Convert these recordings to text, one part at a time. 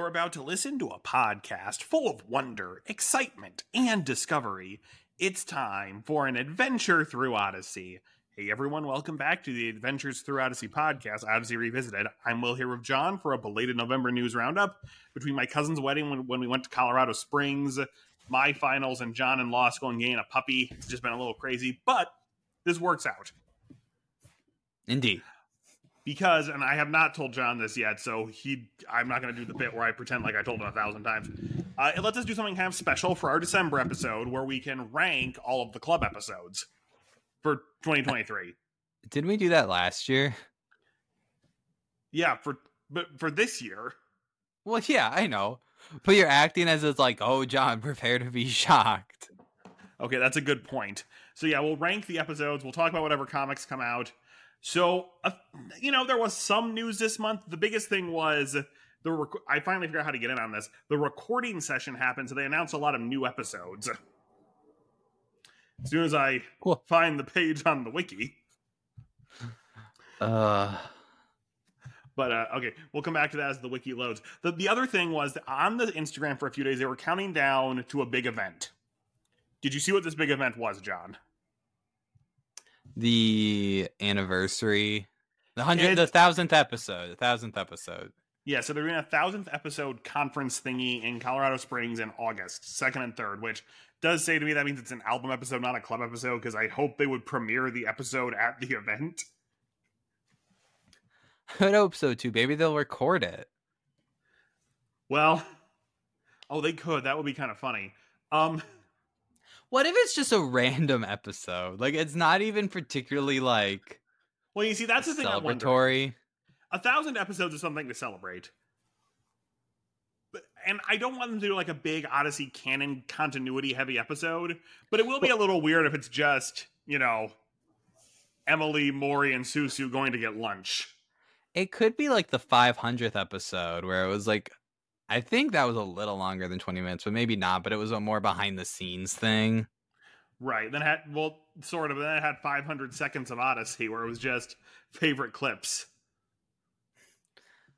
You're about to listen to a podcast full of wonder, excitement, and discovery. It's time for an adventure through Odyssey. Hey everyone, welcome back to the Adventures Through Odyssey podcast, Odyssey Revisited. I'm Will here with John for a belated November news roundup between my cousin's wedding when, when we went to Colorado Springs, my finals, and John in law school and getting a puppy. It's just been a little crazy, but this works out. Indeed. Because, and I have not told John this yet, so he, I'm not going to do the bit where I pretend like I told him a thousand times. Uh, it lets us do something kind of special for our December episode where we can rank all of the club episodes for 2023. Didn't we do that last year? Yeah, for but for this year. Well, yeah, I know. But you're acting as it's like, oh, John, prepare to be shocked. Okay, that's a good point. So yeah, we'll rank the episodes. We'll talk about whatever comics come out. So, uh, you know, there was some news this month. The biggest thing was the rec- I finally figured out how to get in on this. The recording session happened, so they announced a lot of new episodes. As soon as I Cool. find the page on the wiki, Uh, but uh, okay, we'll come back to that as the wiki loads. The the other thing was that on the Instagram for a few days they were counting down to a big event. Did you see what this big event was, John? The anniversary, the hundred, the thousandth episode, the thousandth episode. Yeah, so they're doing a thousandth episode conference thingy in Colorado Springs in August, second and third, which does say to me that means it's an album episode, not a club episode, because I hope they would premiere the episode at the event. I would hope so too. Maybe they'll record it. Well, oh, they could. That would be kind of funny. Um, What if it's just a random episode? Like it's not even particularly like well, you see, that's the thing. Celebratory. A thousand episodes is something to celebrate. But, and I don't want them to do like a big Odyssey canon continuity heavy episode, but it will be a little weird if it's just, you know, Emily, Morrie, and Susu going to get lunch. It could be like the 500th episode where it was like, I think that was a little longer than 20 minutes, but maybe not. But it was a more behind the scenes thing. Right. Then it had well, sort of. Then it had 500 seconds of Odyssey where it was just favorite clips.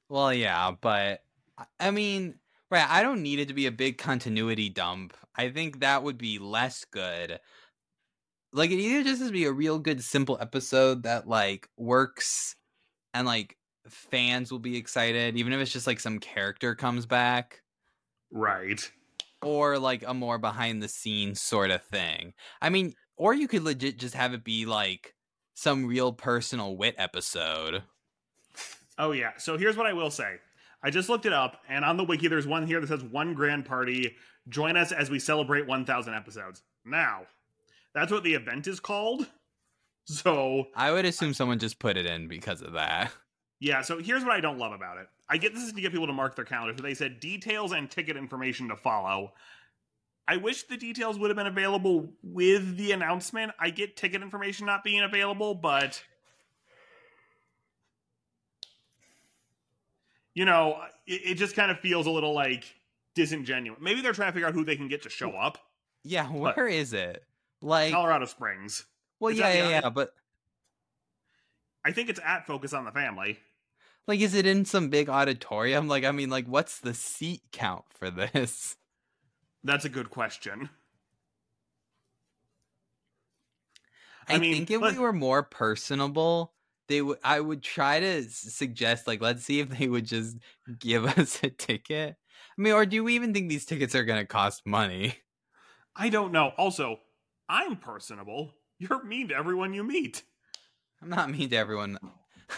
Well, yeah, but I- I mean, right, I don't need it to be a big continuity dump. I think that would be less good. Like it either just has to be a real good simple episode that like works and like fans will be excited even if it's just like some character comes back Right. or like a more behind the scenes sort of thing. I mean, or you could legit just have it be like some real personal whit episode. Oh yeah. So here's what I will say. I just looked it up, and on the wiki, there's one here that says "One Grand Party." Join us as we celebrate 1,000 episodes. Now, that's what the event is called. So I would assume someone just put it in because of that. Yeah. So here's what I don't love about it. I get this is to get people to mark their calendars, but they said details and ticket information to follow. I wish the details would have been available with the announcement. I get ticket information not being available, but you know, it, it just kind of feels a little like disingenuous. Maybe they're trying to figure out who they can get to show up. Yeah, where is it? Like, Colorado Springs. well, it's yeah, yeah, yeah, but I think it's at Focus on the Family. Like, is it in some big auditorium? Like, I mean, like, what's the seat count for this? That's a good question. I, I mean, think if let- we were more personable, they would. I would try to suggest, like, let's see if they would just give us a ticket. I mean, or do we even think these tickets are gonna cost money? I don't know. Also, I'm personable. You're mean to everyone you meet. I'm not mean to everyone.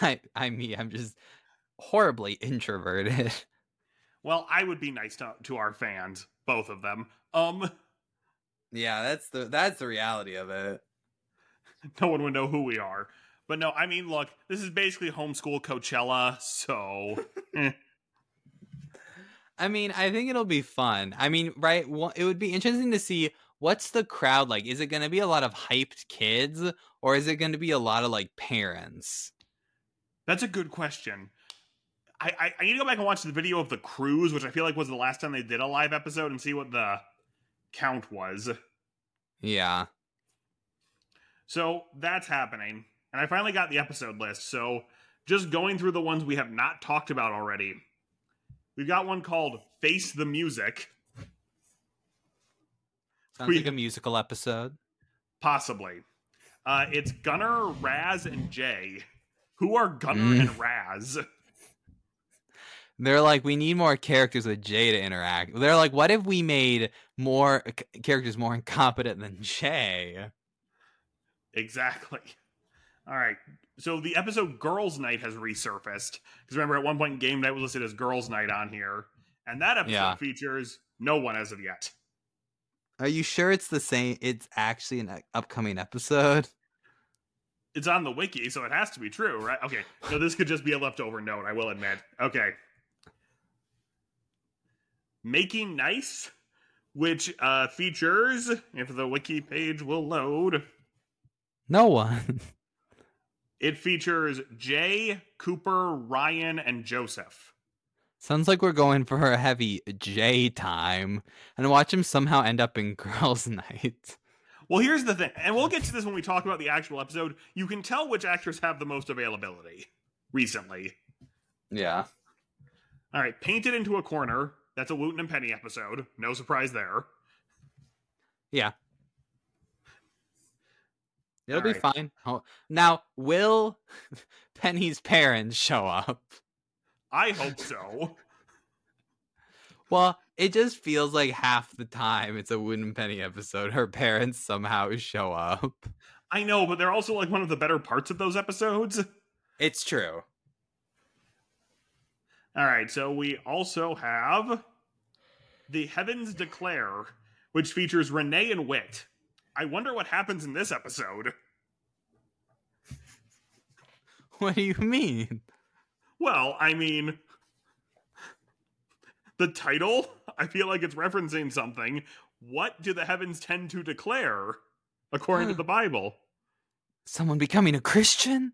I, I mean, I'm just horribly introverted. Well, I would be nice to, to our fans, both of them. Um, Yeah, that's the that's the reality of it. no one would know who we are. But no, I mean, look, this is basically homeschool Coachella, so eh. I mean, I think it'll be fun. I mean, right? It would be interesting to see what's the crowd like. Is it going to be a lot of hyped kids or is it going to be a lot of like parents? That's a good question. I, I, I need to go back and watch the video of the cruise, which I feel like was the last time they did a live episode, and see what the count was. Yeah. So that's happening. And I finally got the episode list. So just going through the ones we have not talked about already. We've got one called Face the Music. Sounds we, like a musical episode. Possibly. Uh, it's Gunner, Raz, and Jay. Who are Gunner mm. and Raz? They're like, we need more characters with Jay to interact. They're like, what if we made more c- characters more incompetent than Jay? Exactly. All right. So the episode Girls Night has resurfaced. Because remember, at one point, Game Night was listed as Girls Night on here. And that episode yeah. features no one as of yet. Are you sure it's the same? It's actually an upcoming episode? It's on the wiki, so it has to be true, right? Okay. So this could just be a leftover note, I will admit. Okay. Making Nice, which uh, features, if the wiki page will load. No one. it features Jay, Cooper, Ryan, and Joseph. Sounds like we're going for a heavy J time and watch him somehow end up in girls' night. Well, here's the thing, and we'll get to this when we talk about the actual episode. You can tell which actors have the most availability recently. Yeah. All right, painted into a corner that's a Wooton and Penny episode. No surprise there. Yeah. It'll All be right. fine. Oh, now, will Penny's parents show up? I hope so. well, it just feels like half the time it's a Wooton and Penny episode. Her parents somehow show up. I know, but they're also like one of the better parts of those episodes. It's true. All right, so we also have The Heavens Declare, which features Renee and whit I wonder what happens in this episode. What do you mean? Well, I mean, the title, I feel like it's referencing something. What do the heavens tend to declare according to the Bible? Someone becoming a Christian?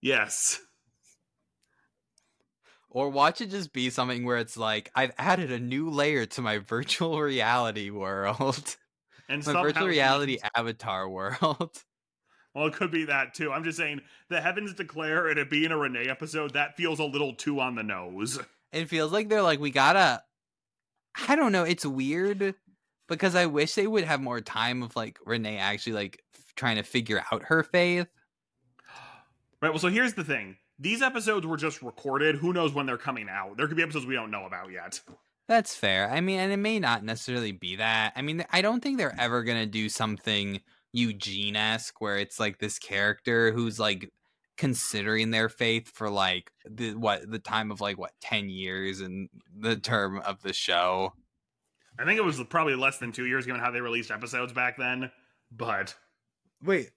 Yes. Or watch it just be something where it's like I've added a new layer to my virtual reality world. And my virtual reality avatar world. Well, it could be that too. I'm just saying the heavens declare and it being a Renee episode, that feels a little too on the nose. It feels like they're like, we gotta I don't know, it's weird because I wish they would have more time of like Renee actually like f- trying to figure out her faith. Right. Well, so here's the thing these episodes were just recorded. Who knows when they're coming out? There could be episodes we don't know about yet. That's fair. I mean, and it may not necessarily be that. I mean, I don't think they're ever going to do something Eugene esque where it's like this character who's like considering their faith for like the what the time of like what 10 years and the term of the show. I think it was probably less than 2 years given how they released episodes back then, but wait,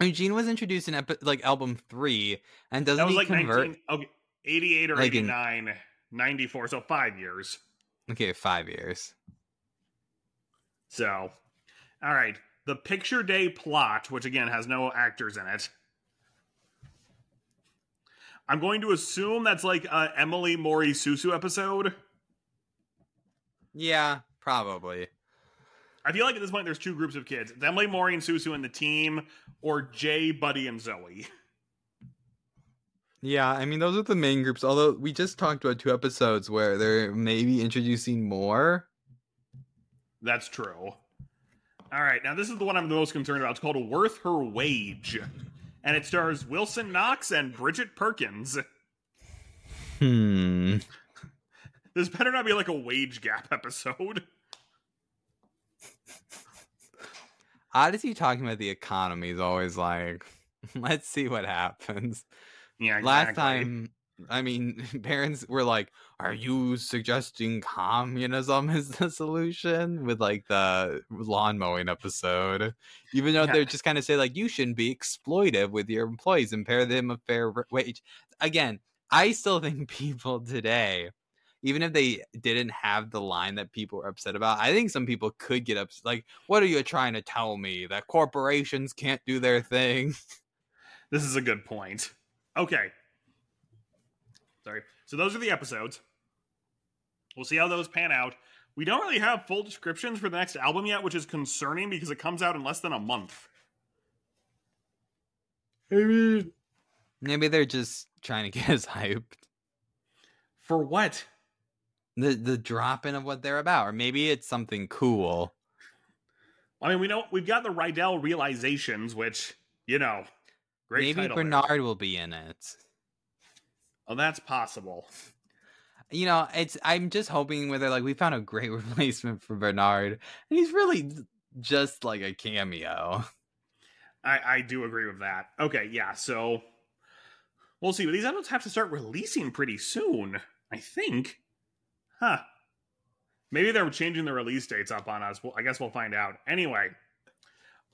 Eugene was introduced in epi- like album three, and doesn't that was he like convert? 19, okay, 88 or like 89, in... 94, so five years. Okay, five years. So, all right. The Picture Day plot, which again has no actors in it. I'm going to assume that's like a Emily Morrie Susu episode. Yeah, probably. I feel like at this point there's two groups of kids: it's Emily, Morrie, and Susu and the team, or Jay, Buddy, and Zoe. Yeah, I mean those are the main groups. Although we just talked about two episodes where they're maybe introducing more. That's true. All right, now this is the one I'm the most concerned about. It's called "Worth Her Wage," and it stars Wilson Knox and Bridget Perkins. Hmm. This better not be like a wage gap episode. Odyssey talking about the economy is always like, let's see what happens. Yeah, exactly. Last time, I mean, parents were like, "Are you suggesting communism is the solution?" With like the lawn mowing episode, even though yeah. they're just kind of say like, "You shouldn't be exploitive with your employees and pay them a fair wage." Again, I still think people today even if they didn't have the line that people are upset about, I think some people could get upset. Like, what are you trying to tell me that corporations can't do their thing? This is a good point. Okay. Sorry. So those are the episodes. We'll see how those pan out. We don't really have full descriptions for the next album yet, which is concerning because it comes out in less than a month. I mean, maybe they're just trying to get us hyped. For what? The the drop in of what they're about, or maybe it's something cool. I mean, we know we've got the Rydell realizations, which you know, great. Maybe Bernard there. will be in it. Oh, that's possible. You know, it's. I'm just hoping whether like we found a great replacement for Bernard, and he's really just like a cameo. I I do agree with that. Okay, yeah. So we'll see. But these albums have to start releasing pretty soon. I think. Huh. Maybe they're changing the release dates up on us. Well, I guess we'll find out. Anyway,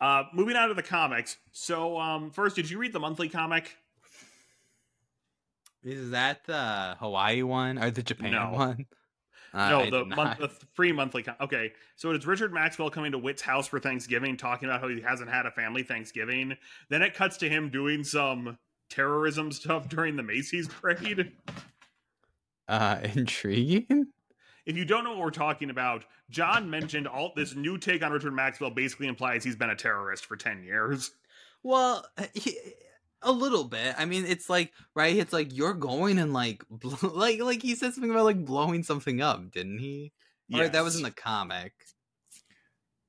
uh, moving on to the comics. So, um, first, did you read the monthly comic? Is that the Hawaii one or the Japan no. one? Uh, no, the, month, the free monthly. Com- okay, so it's Richard Maxwell coming to Whit's house for Thanksgiving, talking about how he hasn't had a family Thanksgiving. Then it cuts to him doing some terrorism stuff during the Macy's parade. Uh, intriguing. If you don't know what we're talking about, John mentioned all this new take on Richard Maxwell basically implies he's been a terrorist for 10 years. Well, he, a little bit. I mean, it's like, right? It's like you're going and like bl- like like he said something about like blowing something up, didn't he? Yes. That was in the comic.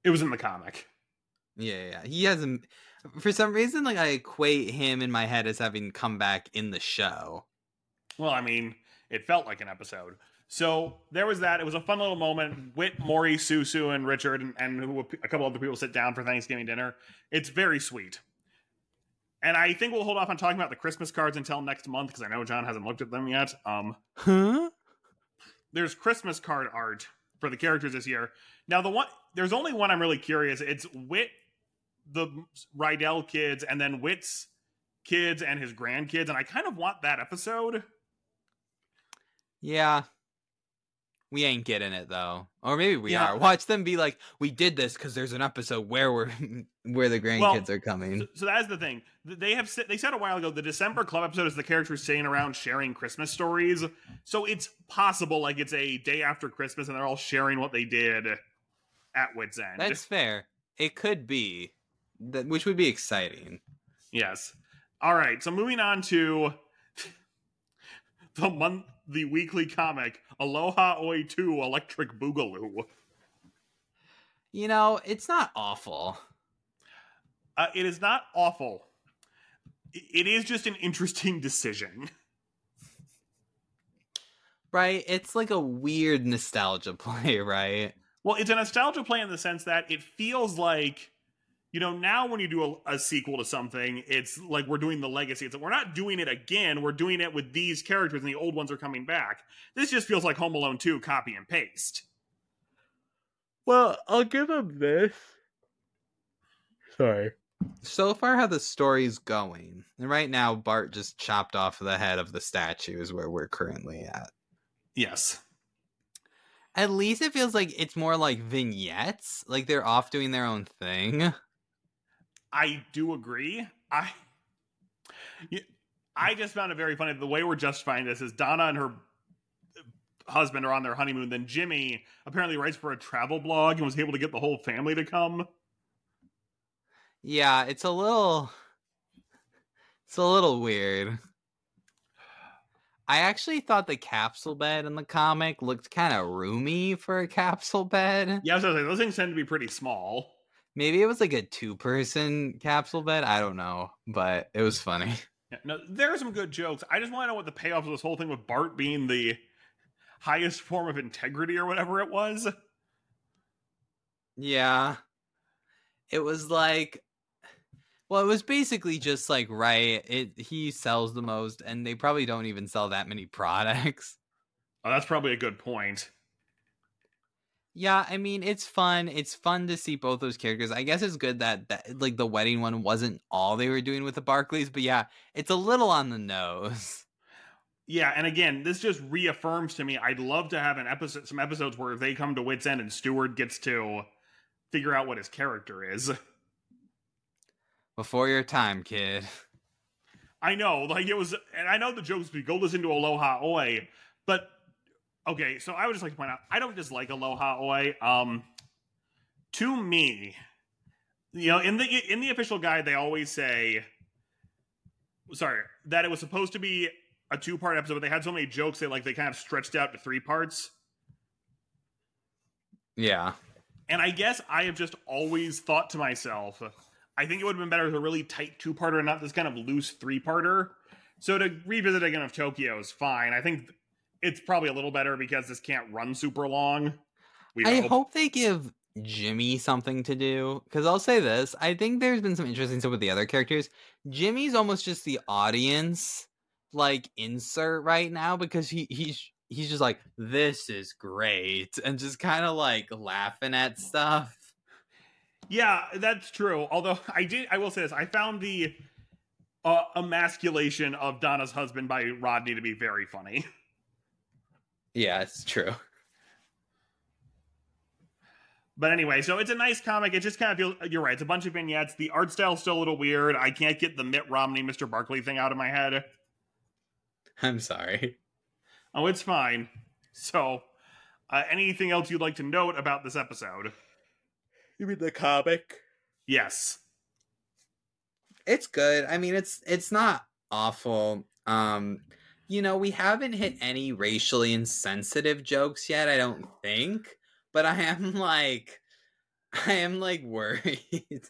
It was in the comic. Yeah, yeah. He hasn't for some reason like I equate him in my head as having come back in the show. Well, I mean, it felt like an episode. So there was that. It was a fun little moment. Whit, Morrie, Susu, and Richard, and, and who, a couple other people sit down for Thanksgiving dinner. It's very sweet. And I think we'll hold off on talking about the Christmas cards until next month because I know John hasn't looked at them yet. Um, huh? There's Christmas card art for the characters this year. Now the one there's only one I'm really curious. It's Whit, the Rydell kids, and then Whit's kids and his grandkids, and I kind of want that episode. Yeah. We ain't getting it though, or maybe we yeah. are. Watch them be like, "We did this because there's an episode where we're where the grandkids well, are coming." So, so that's the thing. They have they said a while ago the December club episode is the characters sitting around sharing Christmas stories. So it's possible, like it's a day after Christmas, and they're all sharing what they did at Whit's End. That's fair. It could be, that, which would be exciting. Yes. All right. So moving on to the month the weekly comic Aloha Oy 2 Electric Boogaloo. You know, it's not awful. Uh, it is not awful. It is just an interesting decision. Right? It's like a weird nostalgia play, right? Well, it's a nostalgia play in the sense that it feels like you know, now when you do a, a, sequel to something, it's like we're doing the legacy. It's like we're not doing it again. We're doing it with these characters, and the old ones are coming back. This just feels like Home Alone 2 copy and paste. Well, I'll give them this. Sorry. So far, how the story's going. And right now, Bart just chopped off the head of the statue, is where we're currently at. Yes. At least it feels like it's more like vignettes. Like they're off doing their own thing. I do agree. I I just found it very funny. The way we're justifying this is Donna and her husband are on their honeymoon. Then Jimmy apparently writes for a travel blog and was able to get the whole family to come. Yeah, it's a little it's a little weird. I actually thought the capsule bed in the comic looked kind of roomy for a capsule bed. Yeah, I was like, those things tend to be pretty small. Maybe it was like a two person capsule bed. I don't know, but it was funny. Yeah, no, there are some good jokes. I just want to know what the payoff of this whole thing with Bart being the highest form of integrity or whatever it was. Yeah. It was like well, it was basically just like right, it he sells the most and they probably don't even sell that many products. Oh, that's probably a good point. Yeah, I mean it's fun. It's fun to see both those characters. I guess it's good that, that like the wedding one wasn't all they were doing with the Barclays, but yeah, it's a little on the nose. Yeah, and again, this just reaffirms to me I'd love to have an episode some episodes where they come to whit's end and Stewart gets to figure out what his character is. Before your time, kid. I know, like it was and I know the jokes be go listen to Aloha Oy, but okay, so I would just like to point out I don't dislike Aloha Oy. Um to me, you know, in the in the official guide they always say sorry, that it was supposed to be a two part episode, but they had so many jokes that like they kind of stretched out to three parts. Yeah. And I guess I have just always thought to myself, I think it would have been better with a really tight two parter and not this kind of loose three parter. So to revisit again of Tokyo is fine. I think it's probably a little better because this can't run super long. We I hope. hope they give Jimmy something to do. Because I'll say this I think there's been some interesting stuff with the other characters. Jimmy's almost just the audience like insert right now because he he's he's just like this is great and just kind of like laughing at stuff yeah that's true although i did i will say this i found the uh, emasculation of donna's husband by rodney to be very funny yeah it's true but anyway, so it's a nice comic. It just kind of feels you're right. It's a bunch of vignettes. The art style's still a little weird. I can't get the Mitt Romney, Mr. Barclay thing out of my head. I'm sorry. Oh, it's fine. So, uh, anything else you'd like to note about this episode? You mean the comic? Yes. It's good. I mean, it's it's not awful. Um, you know, we haven't hit any racially insensitive jokes yet. I don't think, but I am like, I am like worried.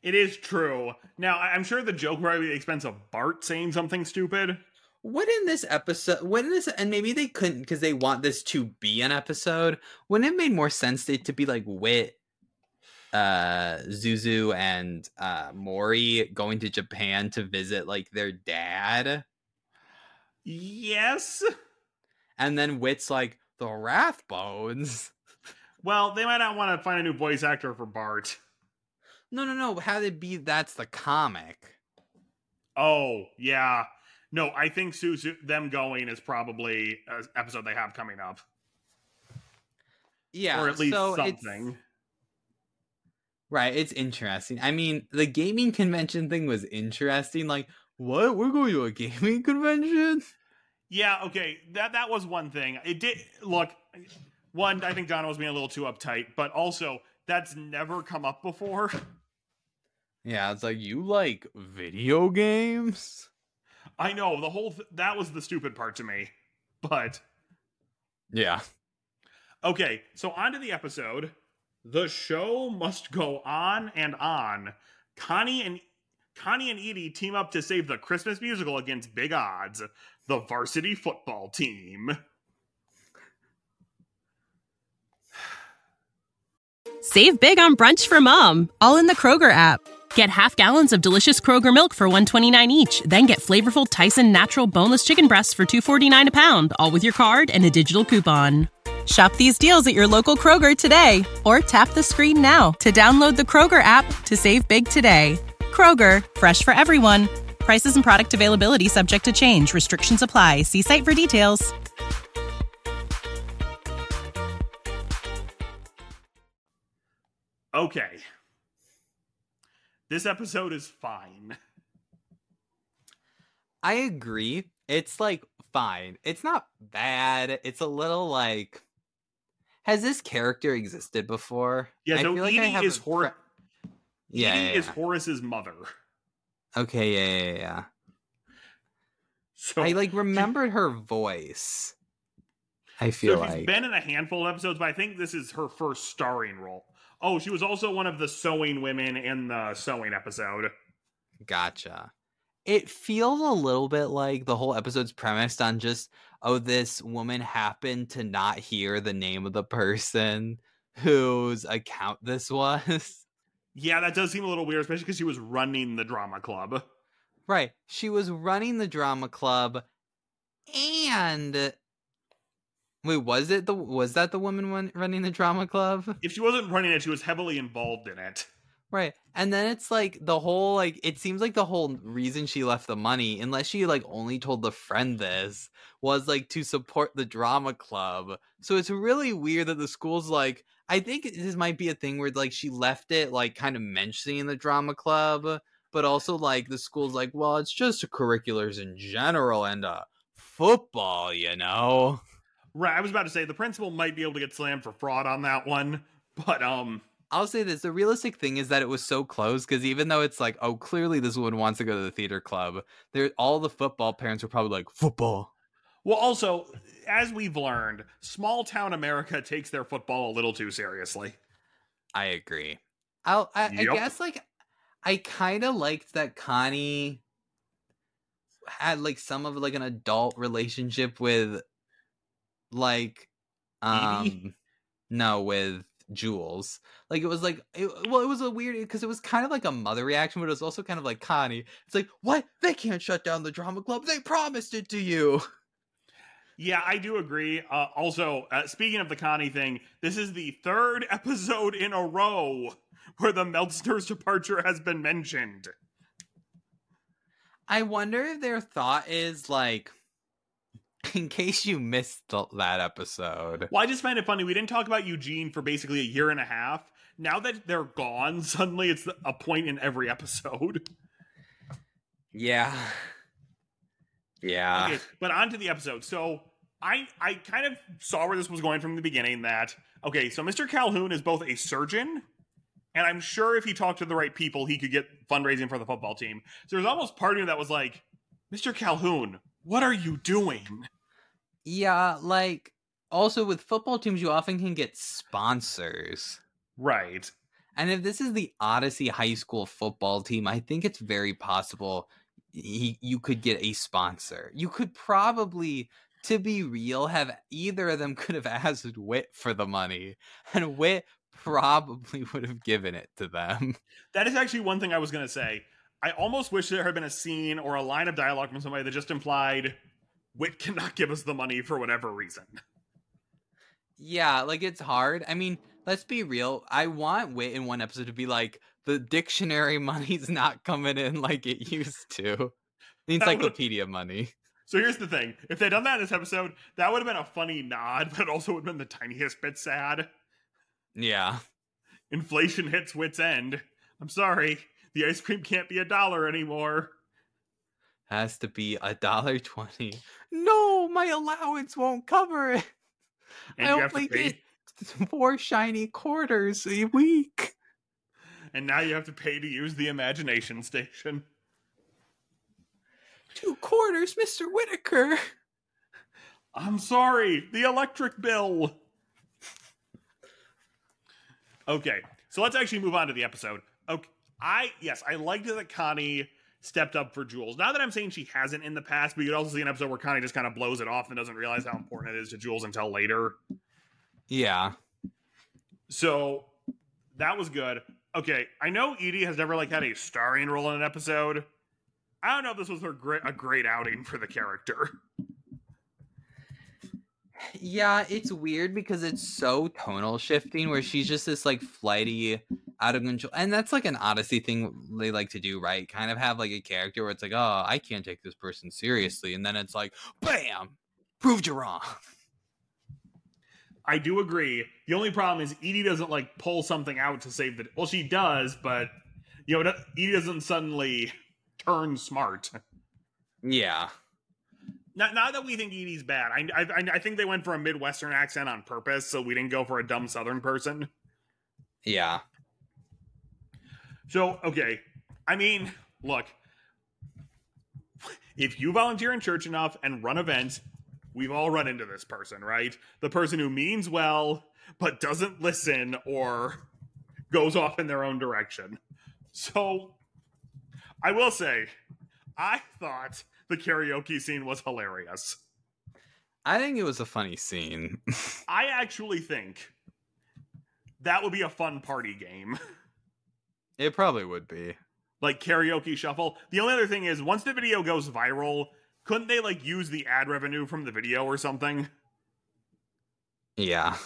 It is true. Now, I'm sure the joke probably at the expense of Bart saying something stupid what in this episode what in this and maybe they couldn't because they want this to be an episode wouldn't it made more sense to, to be like whit uh zuzu and uh morrie going to japan to visit like their dad yes and then whit's like the rathbones well they might not want to find a new voice actor for bart no no no how they be that's the comic oh yeah no, I think Suzu them going is probably an episode they have coming up. Yeah, or at least so something. It's, right, it's interesting. I mean, the gaming convention thing was interesting. Like, what? We're going to a gaming convention? Yeah, okay. That that was one thing. It did look one, I think Donna was being a little too uptight, but also that's never come up before. Yeah, it's like you like video games? I know the whole th- that was the stupid part to me, but yeah. Okay, so on to the episode. The show must go on and on. Connie and Connie and Edie team up to save the Christmas musical against big odds, the varsity football team. Save big on brunch for mom, all in the Kroger app. Get half gallons of delicious Kroger milk for 129 each, then get flavorful Tyson natural boneless chicken breasts for 249 a pound, all with your card and a digital coupon. Shop these deals at your local Kroger today or tap the screen now to download the Kroger app to save big today. Kroger, fresh for everyone. Prices and product availability subject to change. Restrictions apply. See site for details. Okay. This episode is fine. I agree. It's like fine. It's not bad. It's a little like has this character existed before? Yeah, so I feel like Edie like is Horace. Yeah, Edie yeah, yeah, is Horace's mother. Okay, yeah, yeah, yeah. So I like remembered she, her voice. I feel so she's like been in a handful of episodes, but I think this is her first starring role. Oh, she was also one of the sewing women in the sewing episode. Gotcha. It feels a little bit like the whole episode's premised on just, oh, this woman happened to not hear the name of the person whose account this was. Yeah, that does seem a little weird, especially because she was running the drama club. Right. She was running the drama club and Wait, was it the was that the woman running the drama club? If she wasn't running it, she was heavily involved in it. Right. And then it's like the whole like it seems like the whole reason she left the money, unless she like only told the friend this, was like to support the drama club. So it's really weird that the school's like I think this might be a thing where like she left it like kind of mentioning in the drama club, but also like the school's like, well, it's just curriculars in general and uh football, you know. Right, I was about to say the principal might be able to get slammed for fraud on that one, but um I'll say this: the realistic thing is that it was so close because even though it's like, oh, clearly this woman wants to go to the theater club, there all the football parents were probably like, football. Well, also, as we've learned, small town America takes their football a little too seriously. I agree. I'll, I, Yep. I guess like I kind of liked that Connie had like some of like an adult relationship with like Edie? um no with Jules. Like it was like it, well it was a weird because it was kind of like a mother reaction but it was also kind of like Connie. It's like what? They can't shut down the drama club. They promised it to you. Yeah, I do agree. Uh, also, uh, speaking of the Connie thing, this is the third episode in a row where the Meltsner's departure has been mentioned. I wonder if their thought is like in case you missed the, that episode. Well, I just find it funny. We didn't talk about Eugene for basically a year and a half. Now that they're gone, suddenly it's a point in every episode. Yeah. Yeah. Okay, but on to the episode. So I I kind of saw where this was going from the beginning. That okay, so Mr. Calhoun is both a surgeon, and I'm sure if he talked to the right people, he could get fundraising for the football team. So there's almost part of me that was like, Mr. Calhoun, what are you doing? Yeah, like also with football teams you often can get sponsors. Right. And if this is the Odyssey High School football team, I think it's very possible he, you could get a sponsor. You could probably, to be real, have either of them could have asked Whit for the money, and Whit probably would have given it to them. That is actually one thing I was going to say. I almost wish there had been a scene or a line of dialogue from somebody that just implied Whit cannot give us the money for whatever reason. Yeah, like it's hard. I mean, let's be real. I want Whit in one episode to be like, the dictionary money's not coming in like it used to. The encyclopedia money. So here's the thing: if they'd done that in this episode, that would have been a funny nod, but it also would have been the tiniest bit sad. Yeah. Inflation hits whit's end. I'm sorry, the ice cream can't be a dollar anymore. Has to be a dollar twenty. No, my allowance won't cover it. And I you have to only get four shiny quarters a week. And now you have to pay to use the imagination station. Two quarters, Mr. Whittaker. I'm sorry, the electric bill. okay, so let's actually move on to the episode. Okay, I yes, I liked that Connie stepped up for Jules. Now that I'm saying she hasn't in the past, but you could also see an episode where Connie just kind of blows it off and doesn't realize how important it is to Jules until later. Yeah. So that was good. Okay, I know Edie has never like had a starring role in an episode. I don't know if this was her great a great outing for the character. Yeah, it's weird because it's so tonal shifting where she's just this like flighty, out of control. And that's like an Odyssey thing they like to do, right? Kind of have like a character where it's like, oh, I can't take this person seriously. And then it's like, bam, proved you wrong. I do agree. The only problem is Edie doesn't like pull something out to save the. Well, she does, but you know, Edie doesn't suddenly turn smart. Yeah. Not, not that we think Edie's bad. I, I, I think they went for a Midwestern accent on purpose, so we didn't go for a dumb Southern person. Yeah. So, okay. I mean, look, if you volunteer in church enough and run events, we've all run into this person, right? The person who means well, but doesn't listen or goes off in their own direction. So, I will say, I thought the karaoke scene was hilarious. I think it was a funny scene. I actually think that would be a fun party game. it probably would be. like karaoke shuffle. The only other thing is, once the video goes viral, couldn't they like use the ad revenue from the video or something? Yeah.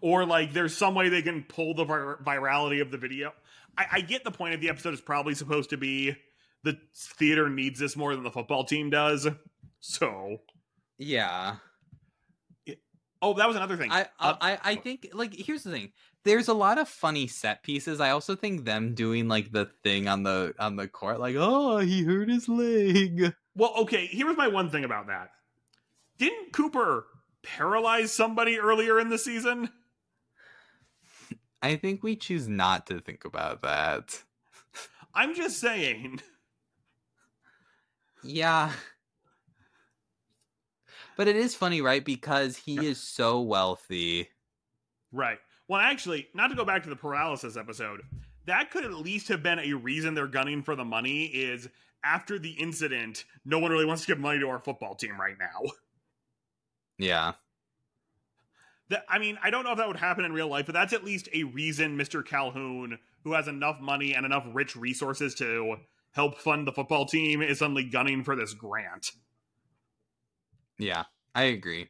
Or like, there's some way they can pull the vir- virality of the video. I, I get the point of the episode is probably supposed to be the theater needs this more than the football team does. So Yeah. Oh, that was another thing. I, Uh, I I think like here's the thing. There's a lot of funny set pieces. I also think them doing like the thing on the on the court, like oh he hurt his leg. well, okay, here was my one thing about that. Didn't Cooper paralyze somebody earlier in the season? I think we choose not to think about that. I'm just saying. Yeah. But it is funny, right? Because he is so wealthy. Right. Well, actually, not to go back to the paralysis episode, that could at least have been a reason they're gunning for the money is after the incident, no one really wants to give money to our football team right now. Yeah. That, I mean, I don't know if that would happen in real life, but that's at least a reason Mr. Calhoun, who has enough money and enough rich resources to help fund the football team, is suddenly gunning for this grant. Yeah. I agree.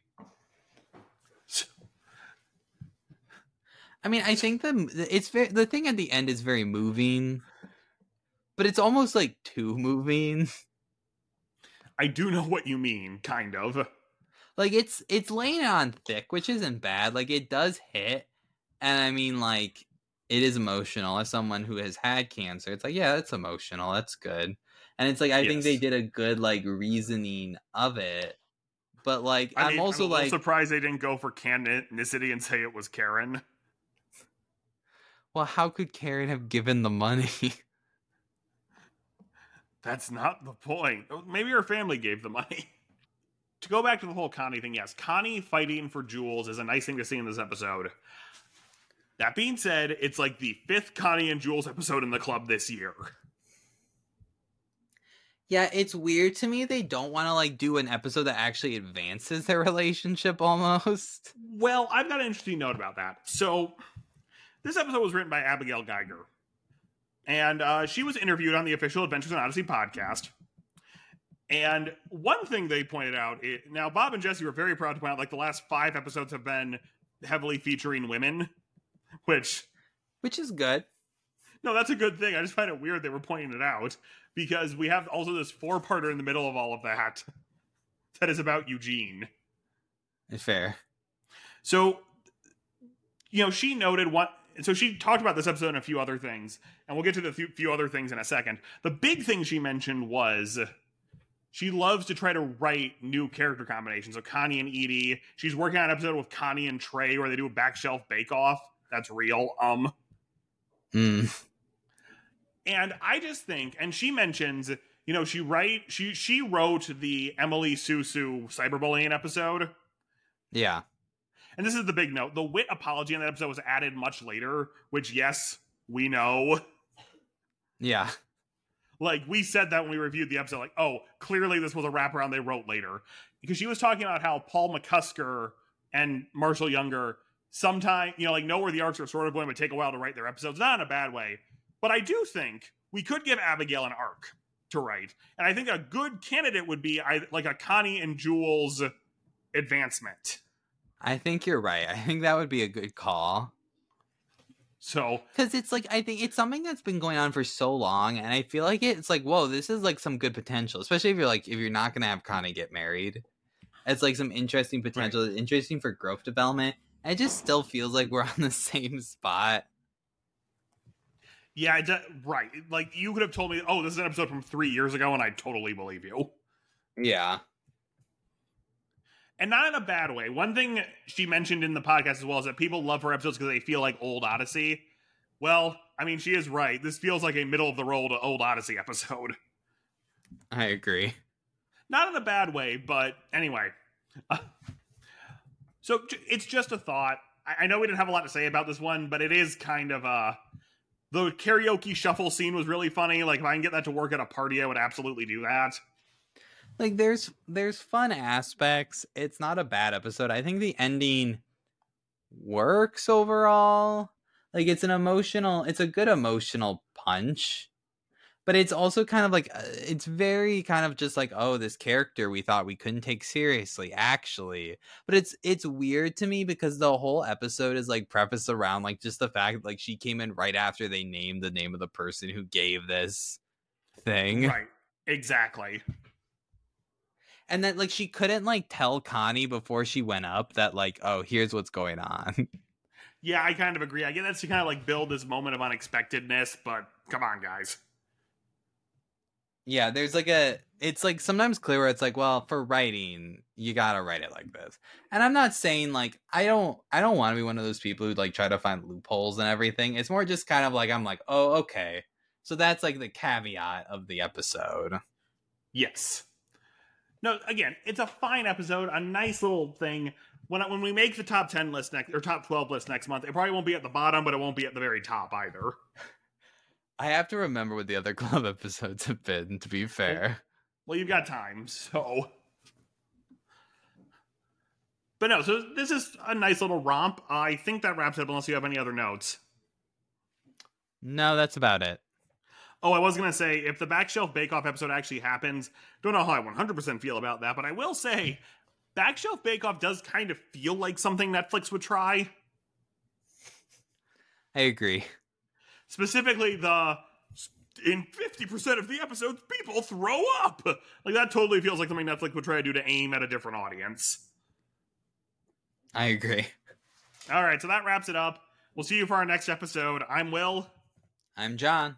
I mean, I think the it's very, the thing at the end is very moving, but it's almost like too moving. I do know what you mean, kind of. Like it's it's laying on thick, which isn't bad. Like it does hit, and I mean, like it is emotional. As someone who has had cancer, it's like yeah, it's emotional. That's good, and it's like I think they did a good like reasoning of it. But like I I'm mean, also I'm like surprised they didn't go for canonicity and say it was Karen. Well, how could Karen have given the money? That's not the point. Oh, Maybe her family gave the money. To go back to the whole Connie thing, yes, Connie fighting for Jules is a nice thing to see in this episode. That being said, it's like the fifth Connie and Jules episode in the club this year. yeah, it's weird to me they don't want to like do an episode that actually advances their relationship almost. Well, I've got an interesting note about that. So, this episode was written by Abigail Geiger, and uh, she was interviewed on the official Adventures in Odyssey podcast. And one thing they pointed out, it, now Bob and Jesse were very proud to point out, like the last five episodes have been heavily featuring women, which Which is good. no, that's a good thing. I just find it weird they were pointing it out because we have also this four-parter in the middle of all of that that is about Eugene. Fair. So, you know, she noted what. So she talked about this episode and a few other things, and we'll get to the few other things in a second. The big thing she mentioned was she loves to try to write new character combinations. So Connie and Edie. She's working on an episode with Connie and Trey where they do a back shelf bake off. That's real. Um, Mm. and I just think, and she mentions, you know, she write she she wrote the Emily Susu cyberbullying episode. Yeah. And this is the big note. The whit apology in that episode was added much later, which yes, we know. Yeah. Like we said that when we reviewed the episode, like, oh, clearly this was a wraparound they wrote later. Because she was talking about how Paul McCusker and Marshall Younger sometime, you know, like know where the arcs are sort of going, but take a while to write their episodes. Not in a bad way. But I do think we could give Abigail an arc to write. And I think a good candidate would be like a Connie and Jules advancement. I think you're right. I think that would be a good call. So Because it's like I think it's something that's been going on for so long, and I feel like it, it's like, whoa, this is like some good potential. Especially if you're like if you're not gonna have Connie get married. It's like some interesting potential, interesting for growth development. It just still feels like we're on the same spot. Yeah, right. Like you could have told me, oh, this is an episode from three years ago, and I totally believe you. Yeah. And not in a bad way. One thing she mentioned in the podcast as well is that people love her episodes because they feel like old Odyssey. Well, I mean, she is right. This feels like a middle of the road old Odyssey episode. I agree. Not in a bad way, but anyway. Uh, so it's just a thought. I-, I know we didn't have a lot to say about this one, but it is kind of uh the karaoke shuffle scene was really funny. Like if I can get that to work at a party, I would absolutely do that. Like there's there's fun aspects. It's not a bad episode. I think the ending works overall. Like it's an emotional, it's a good emotional punch. but it's also kind of like uh, it's very kind of just like oh this character we thought we couldn't take seriously actually but it's it's weird to me because the whole episode is like prefaced around like just the fact like she came in right after they named the name of the person who gave this thing Right. Exactly. And then like she couldn't like tell connie before she went up that like oh here's what's going on Yeah, I kind of agree. I get that's to kind of like build this moment of unexpectedness, but come on, guys. Yeah, there's like a it's like sometimes clear where it's like, well, for writing, you gotta write it like this. And I'm not saying like I don't I don't want to be one of those people who like try to find loopholes and everything. It's more just kind of like I'm like, oh, okay. So that's like the caveat of the episode. Yes. No, again, it's a fine episode, a nice little thing. When when we make the top ten list next or top twelve list next month, it probably won't be at the bottom, but it won't be at the very top either. I have to remember what the other club episodes have been, to be fair. Well, you've got time, so. But no, so this is a nice little romp. I think that wraps it up, unless you have any other notes. No, that's about it. Oh, I was gonna say if the Backshelf Bake Off episode actually happens, don't know how I 100% feel about that, but I will say Backshelf Bake Off does kind of feel like something Netflix would try. I agree. Specifically, the in 50% of the episodes, people throw up. Like that totally feels like something Netflix would try to do to aim at a different audience. I agree. All right, so that wraps it up. We'll see you for our next episode. I'm Will. I'm John.